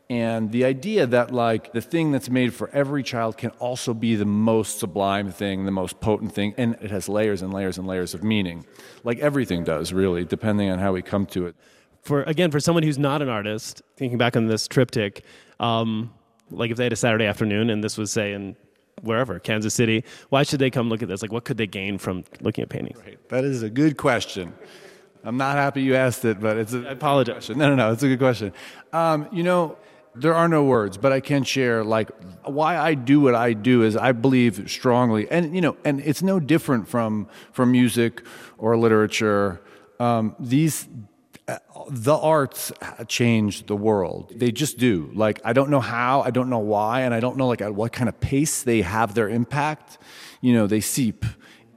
[SPEAKER 16] and the idea that like the thing that's made for every child can also be the most sublime thing the most potent thing and it has layers and layers and layers of meaning. Like everything does really depending on how we come to it.
[SPEAKER 3] For again for someone who's not an artist thinking back on this triptych um, like if they had a saturday afternoon and this was say in wherever kansas city why should they come look at this? Like what could they gain from looking at paintings?
[SPEAKER 16] Right. that is a good question. I'm not happy you asked it but it's a
[SPEAKER 3] I apologize.
[SPEAKER 16] question. no no no it's a good question. Um, you know there are no words, but I can share like why I do what I do is I believe strongly, and you know, and it's no different from from music or literature. Um, these the arts change the world. They just do. Like I don't know how, I don't know why, and I don't know like at what kind of pace they have their impact. You know, they seep,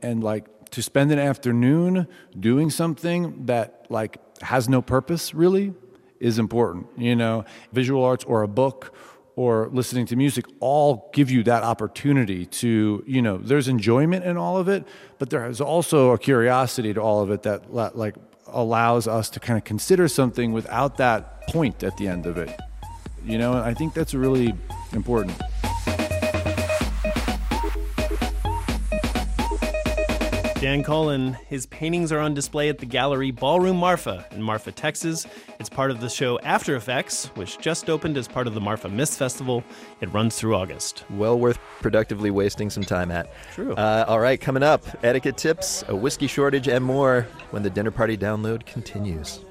[SPEAKER 16] and like to spend an afternoon doing something that like has no purpose really is important. You know, visual arts or a book or listening to music all give you that opportunity to, you know, there's enjoyment in all of it, but there is also a curiosity to all of it that like allows us to kind of consider something without that point at the end of it. You know, I think that's really important.
[SPEAKER 3] Dan Colen, his paintings are on display at the gallery Ballroom Marfa in Marfa, Texas. It's part of the show After Effects, which just opened as part of the Marfa Myths Festival. It runs through August.
[SPEAKER 1] Well worth productively wasting some time at.
[SPEAKER 3] True.
[SPEAKER 1] Uh, all right, coming up etiquette tips, a whiskey shortage, and more when the dinner party download continues.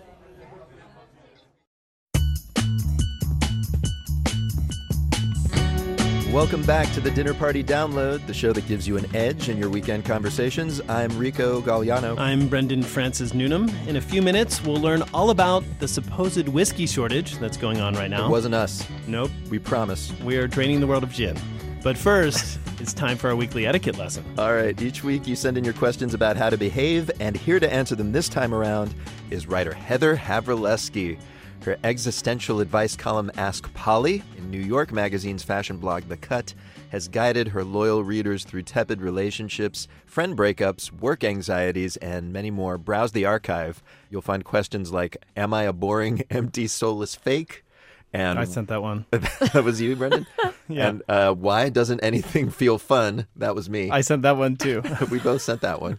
[SPEAKER 1] Welcome back to the Dinner Party Download, the show that gives you an edge in your weekend conversations. I'm Rico Gagliano.
[SPEAKER 3] I'm Brendan Francis Noonan. In a few minutes, we'll learn all about the supposed whiskey shortage that's going on right now.
[SPEAKER 1] It wasn't us.
[SPEAKER 3] Nope.
[SPEAKER 1] We promise.
[SPEAKER 3] We are draining the world of gin. But first, (laughs) it's time for our weekly etiquette lesson.
[SPEAKER 1] All right, each week you send in your questions about how to behave, and here to answer them this time around is writer Heather Havrilesky. Her existential advice column, Ask Polly, in New York Magazine's fashion blog, The Cut, has guided her loyal readers through tepid relationships, friend breakups, work anxieties, and many more. Browse the archive. You'll find questions like Am I a boring, (laughs) empty, soulless fake? And
[SPEAKER 3] I sent that one. (laughs)
[SPEAKER 1] that was you, Brendan? (laughs)
[SPEAKER 3] Yeah.
[SPEAKER 1] And uh, why doesn't anything feel fun? That was me.
[SPEAKER 3] I sent that one too. (laughs)
[SPEAKER 1] we both sent that one.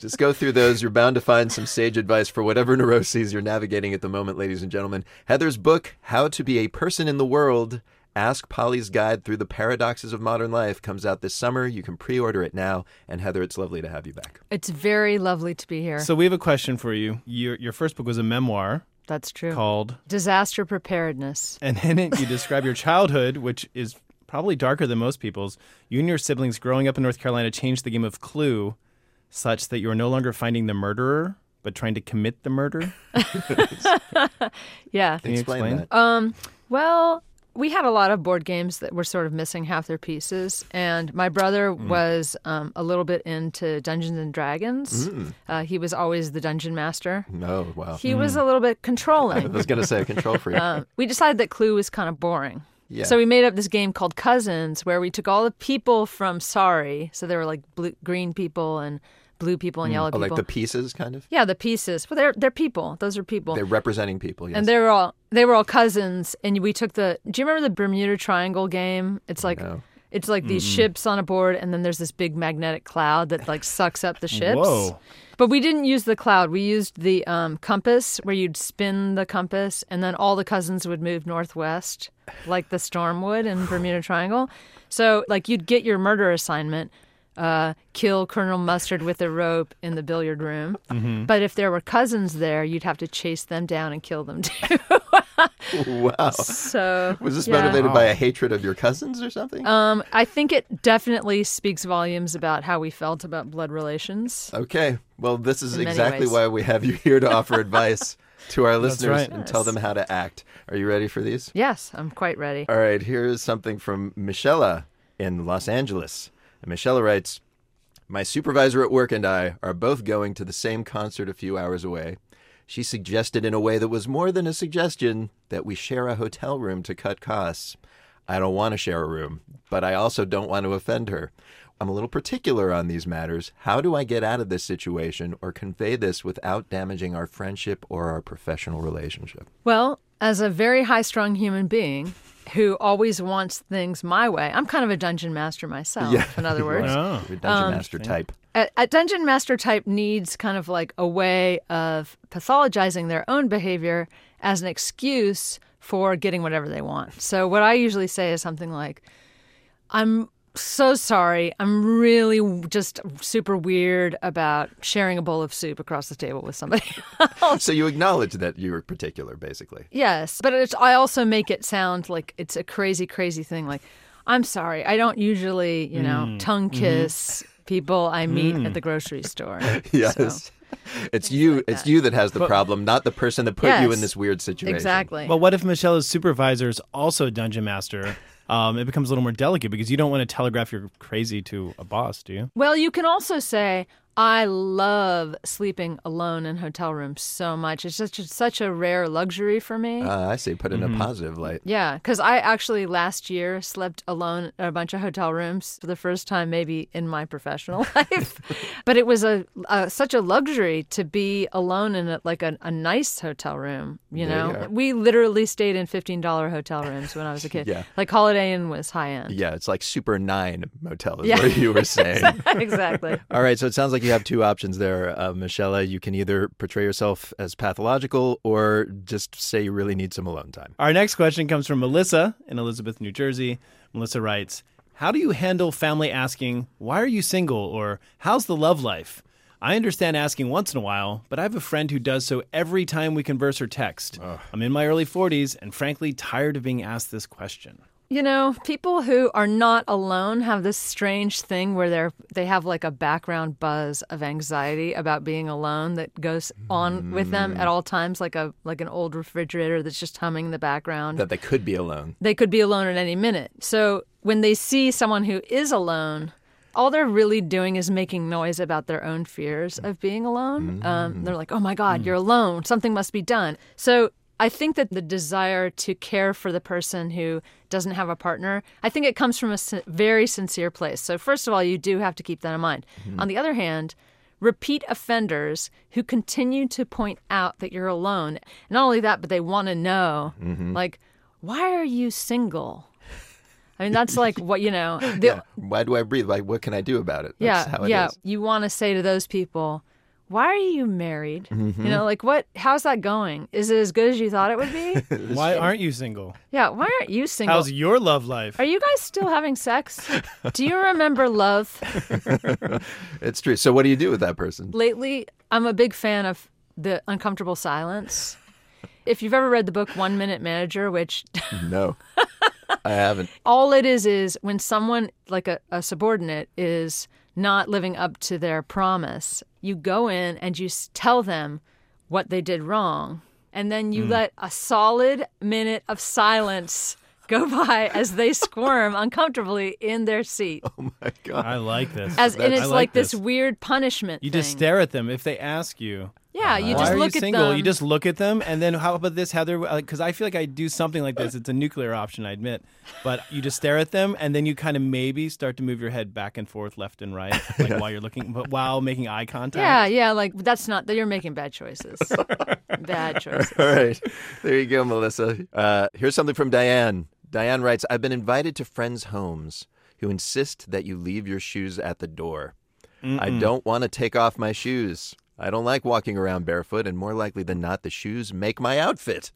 [SPEAKER 1] Just go through those. You're bound to find some sage advice for whatever neuroses you're navigating at the moment, ladies and gentlemen. Heather's book, How to Be a Person in the World Ask Polly's Guide Through the Paradoxes of Modern Life, comes out this summer. You can pre order it now. And Heather, it's lovely to have you back.
[SPEAKER 17] It's very lovely to be here.
[SPEAKER 3] So we have a question for you. Your your first book was a memoir
[SPEAKER 17] That's true.
[SPEAKER 3] called
[SPEAKER 17] Disaster Preparedness.
[SPEAKER 3] And in it, you describe your childhood, which is probably darker than most people's. You and your siblings growing up in North Carolina changed the game of Clue such that you are no longer finding the murderer, but trying to commit the murder. (laughs)
[SPEAKER 17] Yeah.
[SPEAKER 3] Can you explain that?
[SPEAKER 17] Um, well, we had a lot of board games that were sort of missing half their pieces, and my brother
[SPEAKER 3] Mm.
[SPEAKER 17] was um, a little bit into Dungeons and Dragons.
[SPEAKER 1] Mm.
[SPEAKER 17] Uh, he was always the dungeon master.
[SPEAKER 1] No, wow.
[SPEAKER 17] He was a little bit controlling. (laughs)
[SPEAKER 1] I was going to say a control freak.
[SPEAKER 17] Um, we decided that Clue was kind of boring.
[SPEAKER 1] Yeah.
[SPEAKER 17] So we made up this game called Cousins, where we took all the people from Sorry. So there were like blue, green people and blue people and mm. yellow
[SPEAKER 1] oh,
[SPEAKER 17] people.
[SPEAKER 1] like the pieces, kind of?
[SPEAKER 17] yeah, the pieces. Well, they're they're people. Those are people.
[SPEAKER 1] They're representing people, yes.
[SPEAKER 17] And they were all they were all cousins. And we took the. Do you remember the Bermuda Triangle game? It's like it's like these
[SPEAKER 3] Mm-mm.
[SPEAKER 17] ships on a board, and then there's this big magnetic cloud that like sucks up the ships.
[SPEAKER 3] Whoa.
[SPEAKER 17] But we didn't use the cloud. We used the um, compass, where you'd spin the compass, and then all the cousins would move northwest, like the storm would in Bermuda Triangle. So, like, you'd get your murder assignment, uh, kill Colonel Mustard with a rope in the billiard room.
[SPEAKER 1] Mm-hmm.
[SPEAKER 3] Mhm.
[SPEAKER 17] But if there were cousins there, you'd have to chase them down and kill them (laughs) too.
[SPEAKER 1] wow.
[SPEAKER 17] So
[SPEAKER 1] Was this
[SPEAKER 17] yeah.
[SPEAKER 1] motivated by a hatred of your cousins or something?
[SPEAKER 17] Um, I think it definitely speaks volumes about how we felt about blood relations.
[SPEAKER 1] Okay. Well, this is
[SPEAKER 17] In
[SPEAKER 1] exactly
[SPEAKER 17] ways.
[SPEAKER 1] why we have you here to offer (laughs) advice to our listeners
[SPEAKER 3] right.
[SPEAKER 1] and tell them how to act. Are you ready for these?
[SPEAKER 17] Yes, I'm quite ready.
[SPEAKER 1] All right, here is something from Michelle in Los Angeles. And Michelle writes My supervisor at work and I are both going to the same concert a few hours away. She suggested in a way that was more than a suggestion that we share a hotel room to cut costs. I don't want to share a room, but I also don't want to offend her. I'm a little particular on these matters. How do I get out of this situation or convey this without damaging our friendship or our professional relationship?
[SPEAKER 17] Well, as a very high strung human being who always wants things my way, I'm kind of a dungeon master myself, in other (laughs)
[SPEAKER 1] you are.
[SPEAKER 17] words.
[SPEAKER 1] You're a dungeon
[SPEAKER 17] Um,
[SPEAKER 1] master type.
[SPEAKER 17] A, a dungeon master type needs kind of like a way of pathologizing their own behavior as an excuse for getting whatever they want. So, what I usually say is something like, I'm so sorry. I'm really just super weird about sharing a bowl of soup across the table with somebody. (laughs)
[SPEAKER 1] so you acknowledge that you were particular, basically.
[SPEAKER 17] Yes, but it's, I also make it sound like it's a crazy, crazy thing. Like, I'm sorry, I don't usually, you know,
[SPEAKER 1] Mm.
[SPEAKER 17] tongue
[SPEAKER 1] Mhm.
[SPEAKER 17] kiss people I meet
[SPEAKER 1] Mm.
[SPEAKER 17] at the grocery store. (laughs)
[SPEAKER 1] yes.
[SPEAKER 17] So,
[SPEAKER 1] It's you. it's you that has the
[SPEAKER 3] But-
[SPEAKER 1] problem, not the person that put you in this weird situation.
[SPEAKER 17] exactly.
[SPEAKER 3] Well, what if Michelle's supervisor is also a dungeon master? Um, it becomes a little more delicate because you don't want to telegraph you're crazy to a boss, do you?
[SPEAKER 17] Well, you can also say, I love sleeping alone in hotel rooms so much. It's just such a rare luxury for me.
[SPEAKER 1] Uh, I see. Put it
[SPEAKER 3] Mm-hmm.
[SPEAKER 1] in a positive light.
[SPEAKER 17] Yeah, because I actually last year slept alone in a bunch of hotel rooms for the first time, maybe in my professional (laughs) life. but it was a, a such a luxury to be alone in a, like a, a nice hotel room. You
[SPEAKER 1] There you
[SPEAKER 17] know,
[SPEAKER 1] are.
[SPEAKER 17] we literally stayed in fifteen dollar hotel rooms when I was a kid. (laughs)
[SPEAKER 1] Yeah.
[SPEAKER 17] like Holiday Inn was high end.
[SPEAKER 1] Yeah, it's like Super Nine Motel, is
[SPEAKER 17] Yeah.
[SPEAKER 1] what you were (laughs) saying.
[SPEAKER 17] exactly.
[SPEAKER 1] All right, so it sounds like you have two options there, uh, Michelle. You can either portray yourself as pathological or just say you really need some alone time.
[SPEAKER 3] Our next question comes from Melissa in Elizabeth, New Jersey. Melissa writes How do you handle family asking, Why are you single? or How's the love life? I understand asking once in a while, but I have a friend who does so every time we converse or text. I'm in my early 40s and frankly tired of being asked this question.
[SPEAKER 17] You know, people who are not alone have this strange thing where they're they have like a background buzz of anxiety about being alone that goes on with them at mm. all times, like a like an old refrigerator that's just humming in the background.
[SPEAKER 1] That they could be alone.
[SPEAKER 17] they could be alone at any minute. So when they see someone who is alone, all they're really doing is making noise about their own fears of being alone. Um, they're mm. like, "Oh my God, mm. you're alone. Something must be done." So I think that the desire to care for the person who doesn't have a partner, I think it comes from a very sincere place. So first of all, you do have to keep that in mind. On the other hand, repeat offenders who continue to point out that you're alone, not only that, but they want to know,
[SPEAKER 1] Mm-hmm.
[SPEAKER 17] like, why are you single? I mean, that's like what you know. The,
[SPEAKER 1] yeah. Why do I breathe? Like, what can I do about it? That's
[SPEAKER 17] yeah,
[SPEAKER 1] how it
[SPEAKER 17] yeah.
[SPEAKER 1] is.
[SPEAKER 17] You want to say to those people, "Why are you married?
[SPEAKER 1] Mhm.
[SPEAKER 17] You know, like what? How's that going? Is it as good as you thought it would be? (laughs)
[SPEAKER 3] Why aren't you single?
[SPEAKER 17] yeah. Why aren't you single?
[SPEAKER 3] How's your love life?
[SPEAKER 17] Are you guys still having sex? Do you remember love? (laughs)
[SPEAKER 1] it's true. So, what do you do with that person?
[SPEAKER 17] Lately, I'm a big fan of the uncomfortable silence. If you've ever read the book One Minute Manager, which (laughs)
[SPEAKER 1] No, I haven't.
[SPEAKER 17] all it is is when someone like a, a subordinate is not living up to their promise you go in and you s- tell them what they did wrong and then you
[SPEAKER 12] Mm.
[SPEAKER 17] let a solid minute of silence go (laughs) by as they squirm uncomfortably in their seat
[SPEAKER 1] Oh my god,
[SPEAKER 3] I like this.
[SPEAKER 17] as and
[SPEAKER 3] I
[SPEAKER 17] it's like, this
[SPEAKER 3] this.
[SPEAKER 17] weird punishment
[SPEAKER 3] You
[SPEAKER 17] thing.
[SPEAKER 3] just stare at them if they ask you.
[SPEAKER 17] Yeah, you
[SPEAKER 3] Why
[SPEAKER 17] just
[SPEAKER 3] are
[SPEAKER 17] look
[SPEAKER 3] you
[SPEAKER 17] at
[SPEAKER 3] single?
[SPEAKER 17] them.
[SPEAKER 3] You just look at them, and then how about this, Heather? Because I feel like I do something like this. It's a nuclear option, I admit, but you just stare at them, and then you kind of maybe start to move your head back and forth, left and right, (laughs) like while you're looking, but while making eye contact.
[SPEAKER 17] yeah yeah like that's not that you're making bad choices (laughs) bad choices
[SPEAKER 1] All right. There you go, Melissa. Uh, here's something from Diane. Diane writes I've been invited to friends' homes who insist that you leave your shoes at the door. I
[SPEAKER 3] Mm-mm.
[SPEAKER 1] don't want to take off my shoes. I don't like walking around barefoot, and more likely than not, the shoes make my outfit.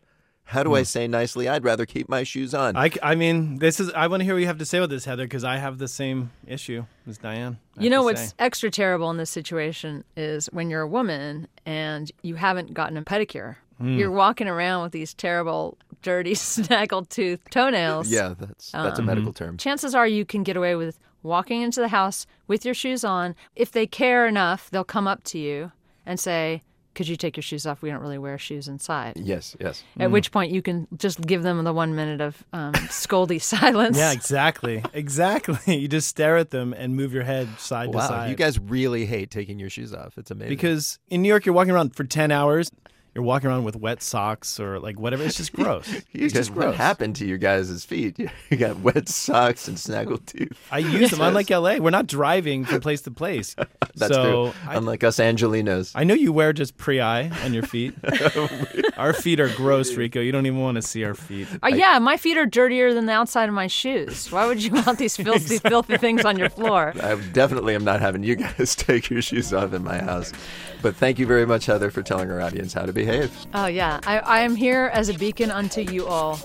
[SPEAKER 1] How do I say nicely? I'd rather keep my shoes on.
[SPEAKER 3] I mean, this is. I want to hear what you have to say about this, Heather, because I have the same issue as Diane. I
[SPEAKER 17] You know what's
[SPEAKER 3] say.
[SPEAKER 17] extra terrible in this situation is when you're a woman and you haven't gotten a pedicure.
[SPEAKER 1] Mm.
[SPEAKER 17] You're walking around with these terrible, dirty, (laughs) snaggle-tooth toenails.
[SPEAKER 1] Yeah, that's that's a
[SPEAKER 17] Um,
[SPEAKER 1] medical term.
[SPEAKER 17] Chances are you can get away with walking into the house with your shoes on. If they care enough, they'll come up to you and say, "Could you take your shoes off? We don't really wear shoes inside."
[SPEAKER 1] Yes, yes.
[SPEAKER 17] At which point you can just give them the one minute of um, scoldy (laughs) silence.
[SPEAKER 3] Yeah, exactly, exactly. (laughs) You just stare at them and move your head side to
[SPEAKER 1] Wow,
[SPEAKER 3] side.
[SPEAKER 1] you guys really hate taking your shoes off. It's amazing.
[SPEAKER 3] because in New York, you're walking around for ten hours. You're walking around with wet socks or like whatever. It's just (laughs) gross.
[SPEAKER 1] You
[SPEAKER 3] it's
[SPEAKER 1] guys,
[SPEAKER 3] just
[SPEAKER 1] what
[SPEAKER 3] gross.
[SPEAKER 1] happened to you guys' feet? You got wet socks and snaggled (laughs) teeth.
[SPEAKER 3] I use them. Unlike (laughs) LA, we're not driving from place to place.
[SPEAKER 1] That's
[SPEAKER 3] so
[SPEAKER 1] true.
[SPEAKER 3] I,
[SPEAKER 1] Unlike us Angelinos.
[SPEAKER 3] I know you wear just pre-eye on your feet. our feet are gross, Rico. You don't even want to see our feet.
[SPEAKER 17] Oh yeah, my feet are dirtier than the outside of my shoes. Why would you want these filthy, filthy things on your floor?
[SPEAKER 1] I definitely am not having you guys take your shoes off in my house. But thank you very much, Heather, for telling our audience how to behave.
[SPEAKER 17] Oh yeah, I, I am here as a beacon unto you all.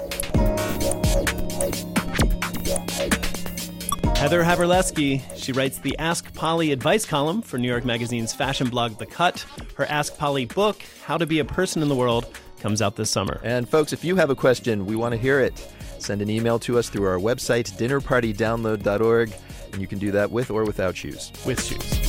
[SPEAKER 3] Heather Havrilesky, she writes the Ask Polly advice column for New York Magazine's fashion blog The Cut. Her Ask Polly book, How to Be a Person in the World, comes out this summer.
[SPEAKER 1] And folks, if you have a question, we want to hear it. Send an email to us through our website, dinnerpartydownload.org, and you can do that with or without shoes.
[SPEAKER 3] With shoes.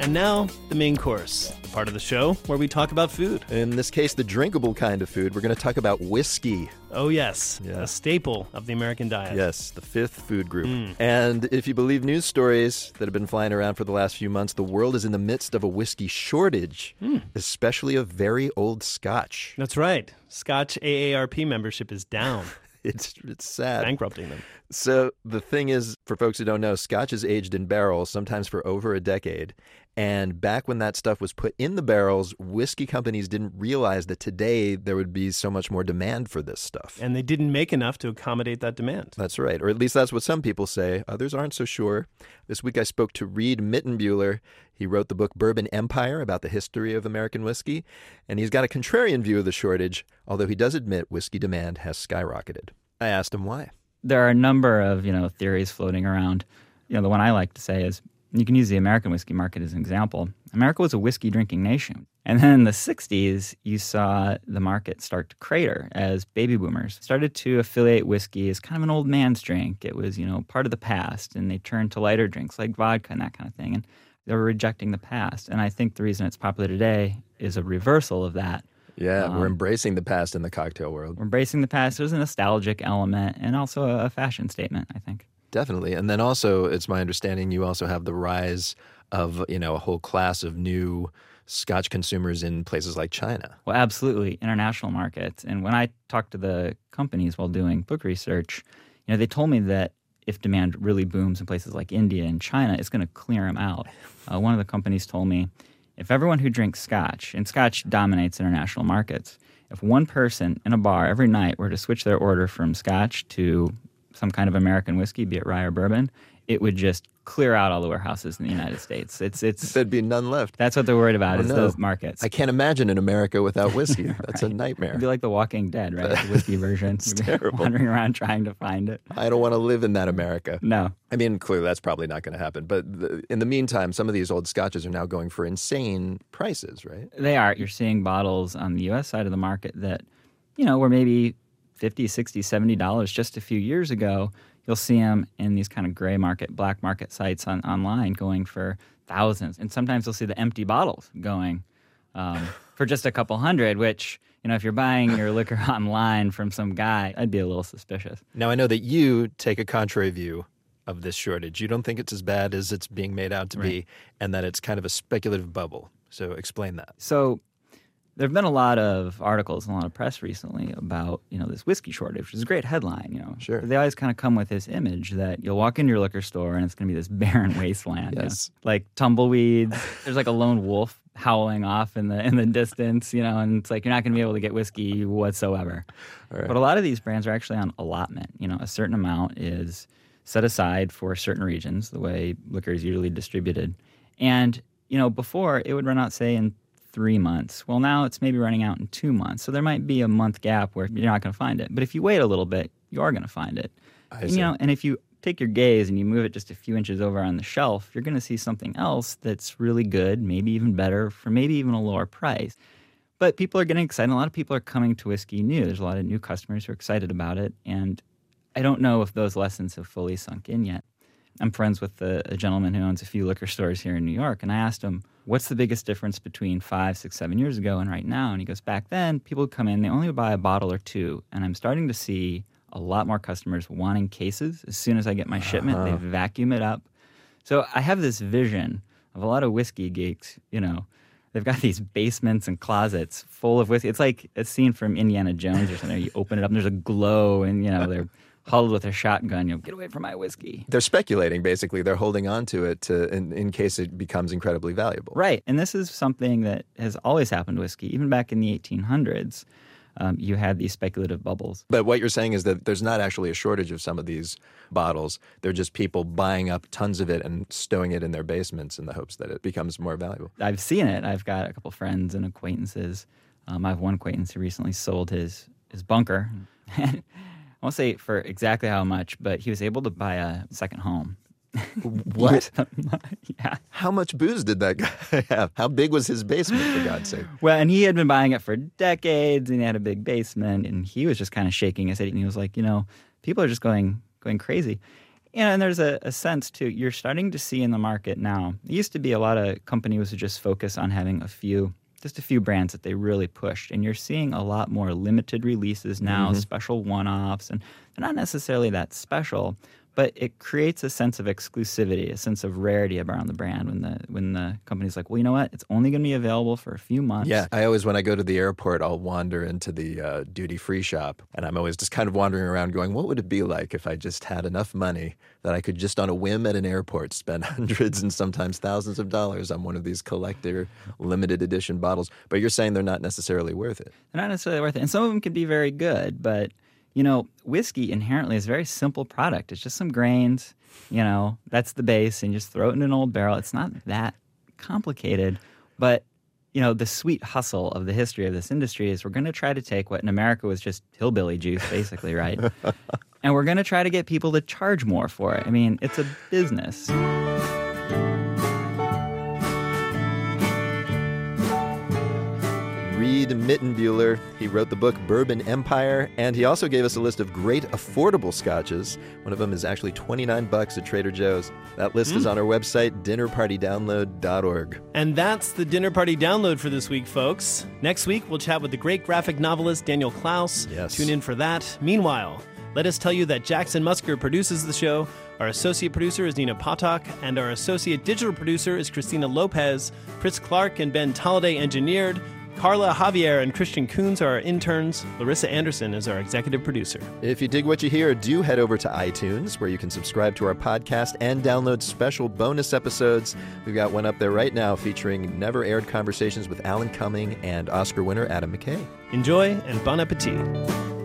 [SPEAKER 3] And now, the main course, the part of the show where we talk about food.
[SPEAKER 1] In this case, the drinkable kind of food. We're going to talk about whiskey.
[SPEAKER 3] Oh, yes,
[SPEAKER 1] Yeah.
[SPEAKER 3] a staple of the American diet.
[SPEAKER 1] Yes, the fifth food group.
[SPEAKER 3] Mm.
[SPEAKER 1] And if you believe news stories that have been flying around for the last few months, the world is in the midst of a whiskey shortage,
[SPEAKER 3] Mm.
[SPEAKER 1] especially of very old scotch.
[SPEAKER 3] That's right. Scotch AARP membership is down, (laughs)
[SPEAKER 1] It's it's sad.
[SPEAKER 3] bankrupting them.
[SPEAKER 1] So the thing is, for folks who don't know, Scotch is aged in barrels, sometimes for over a decade. And back when that stuff was put in the barrels, whiskey companies didn't realize that today there would be so much more demand for this stuff.
[SPEAKER 3] And they didn't make enough to accommodate that demand.
[SPEAKER 1] That's right, or at least that's what some people say. Others aren't so sure. This week I spoke to Reid Mitenbuler. He wrote the book Bourbon Empire about the history of American whiskey, and he's got a contrarian view of the shortage, although he does admit whiskey demand has skyrocketed. I asked him why.
[SPEAKER 18] there are a number of you know theories floating around. You know, the one I like to say is you can use the American whiskey market as an example. America was a whiskey drinking nation. And then in the 60s, you saw the market start to crater as baby boomers started to affiliate whiskey as kind of an old man's drink. It was, you know, part of the past, and they turned to lighter drinks like vodka and that kind of thing. And they were rejecting the past. And I think the reason it's popular today is a reversal of that.
[SPEAKER 1] Yeah, we're
[SPEAKER 18] Um,
[SPEAKER 1] embracing the past in the cocktail world.
[SPEAKER 18] We're embracing the past. There's a nostalgic element and also a fashion statement, I think.
[SPEAKER 1] Definitely. And then also, it's my understanding you also have the rise of, you know, a whole class of new scotch consumers in places like China.
[SPEAKER 18] Well, absolutely, international markets. And when I talked to the companies while doing book research, you know, they told me that if demand really booms in places like India and China, it's going to clear them out. Uh, one of the companies told me if everyone who drinks scotch, and scotch dominates international markets, If one person in a bar every night were to switch their order from scotch to some kind of American whiskey, be it rye or bourbon, it would just clear out all the warehouses in the United States. It's it's (laughs)
[SPEAKER 1] there'd be none left.
[SPEAKER 18] That's what they're worried about
[SPEAKER 1] Oh,
[SPEAKER 18] is
[SPEAKER 1] no.
[SPEAKER 18] those markets.
[SPEAKER 1] I can't imagine an America without whiskey. (laughs) That's a nightmare.
[SPEAKER 18] It'd be like The Walking Dead, right? The whiskey (laughs) version.
[SPEAKER 1] It's terrible.
[SPEAKER 18] Wandering around trying to find it.
[SPEAKER 1] I don't want to live in that America.
[SPEAKER 18] No.
[SPEAKER 1] I mean, clearly that's probably not going to happen. But the, in the meantime, some of these old scotches are now going for insane prices, right?
[SPEAKER 18] They are. You're seeing bottles on the US side of the market that, you know, were maybe 50, 60, 70 dollars just a few years ago. You'll see them in these kind of gray market, black market sites on, online going for thousands. And sometimes you'll see the empty bottles going um, (laughs) for just a couple hundred, which, you know, if you're buying your liquor (laughs) online from some guy, I'd be a little suspicious.
[SPEAKER 1] Now, I know that you take a contrary view of this shortage. You don't think it's as bad as it's being made out to be, and that it's kind of a speculative bubble. So explain that.
[SPEAKER 18] So there have been a lot of articles and a lot of press recently about you know this whiskey shortage, which is a great headline. You know,
[SPEAKER 1] sure.
[SPEAKER 18] They always kind of come with this image that you'll walk into your liquor store and it's going to be this (laughs) barren wasteland, you know,
[SPEAKER 1] Yes.
[SPEAKER 18] like tumbleweeds. There's like a lone wolf howling off in the in the distance, you know, and it's like you're not going to be able to get whiskey whatsoever.
[SPEAKER 1] right.
[SPEAKER 18] But a lot of these brands are actually on allotment. You know, a certain amount is set aside for certain regions, the way liquor is usually distributed. And, you know, before it would run out, say, in three months. Well, now it's maybe running out in two months. So there might be a month gap where you're not going to find it. But if you wait a little bit, you are going to find it.
[SPEAKER 1] I
[SPEAKER 18] And, you know, and if you take your gaze and you move it just a few inches over on the shelf, you're going to see something else that's really good, maybe even better, for maybe even a lower price. But people are getting excited. A lot of people are coming to whiskey new. There's a lot of new customers who are excited about it. And I don't know if those lessons have fully sunk in yet. I'm friends with a, a gentleman who owns a few liquor stores here in New York, and I asked him, What's the biggest difference between five, six, seven years ago and right now? And he goes, Back then, people would come in, they only would buy a bottle or two. And I'm starting to see a lot more customers wanting cases. As soon as I get my shipment,
[SPEAKER 1] Uh-huh.
[SPEAKER 18] they vacuum it up. So I have this vision of a lot of whiskey geeks, you know, they've got (laughs) these basements and closets full of whiskey. It's like a scene from Indiana Jones or something. You open it up and there's a glow and, you know, they're huddled with a shotgun. You know, get away from my whiskey.
[SPEAKER 1] They're speculating, basically. They're holding on to it to, in, in case it becomes incredibly valuable.
[SPEAKER 18] Right. And this is something that has always happened to whiskey. Even back in the 1800s, um, you had these speculative bubbles.
[SPEAKER 1] But what you're saying is that there's not actually a shortage of some of these bottles. They're just people buying up tons of it and stowing it in their basements in the hopes that it becomes more valuable.
[SPEAKER 18] I've seen it. I've got a couple friends and acquaintances. Um, I have one acquaintance who recently sold his his bunker. (laughs) won't say for exactly how much, but he was able to buy a second home. (laughs) (laughs)
[SPEAKER 1] What?
[SPEAKER 18] yeah.
[SPEAKER 1] How much booze did that guy (laughs) have? How big was his basement, for God's sake?
[SPEAKER 18] Well, and he had been buying it for decades, and he had a big basement, and he was just kind of shaking his head, and he was like, you know, people are just going going crazy. You know, and there's a, a sense too. You're starting to see in the market now. It used to be a lot of companies would just focus on having a few, just a few brands that they really pushed, and you're seeing a lot more limited releases now,
[SPEAKER 1] Mhm.
[SPEAKER 18] special one-offs, and they're not necessarily that special, but it creates a sense of exclusivity, a sense of rarity around the brand when the when the company's like, well, you know what, it's only going to be available for a few months.
[SPEAKER 1] Yeah, I always, when I go to the airport, I'll wander into the uh, duty free shop. And I'm always just kind of wandering around going, what would it be like if I just had enough money that I could just on a whim at an airport spend (laughs) hundreds and sometimes thousands of dollars on one of these collector limited edition bottles? But you're saying they're not necessarily worth it.
[SPEAKER 18] They're not necessarily worth it. And some of them can be very good, but you know, whiskey inherently is a very simple product. It's just some grains, you know, that's the base, and you just throw it in an old barrel. It's not that complicated, but you know, the sweet hustle of the history of this industry is we're going to try to take what in America was just hillbilly juice, basically, right? (laughs) and we're going to try to get people to charge more for it. I mean, it's a business.
[SPEAKER 1] Reid Mitenbuler. He wrote the book Bourbon Empire, and he also gave us a list of great affordable scotches. One of them is actually 29 bucks at Trader Joe's. That list is
[SPEAKER 3] Mm.
[SPEAKER 1] on our website, dinnerpartydownload.org.
[SPEAKER 3] And that's the dinner party download for this week, folks. Next week, we'll chat with the great graphic novelist Daniel Clowes.
[SPEAKER 1] Yes.
[SPEAKER 3] Tune in for that. Meanwhile, let us tell you that Jackson Musker produces the show. Our associate producer is Nina Potok, and our associate digital producer is Christina Lopez. Fritz Clark and Ben Tolliday engineered. Carla Javier and Christian Coons are our interns. Larissa Anderson is our executive producer.
[SPEAKER 1] If you dig what you hear, do head over to iTunes, where you can subscribe to our podcast and download special bonus episodes. We've got one up there right now featuring never aired conversations with Alan Cumming and Oscar winner Adam McKay.
[SPEAKER 3] Enjoy and bon appetit.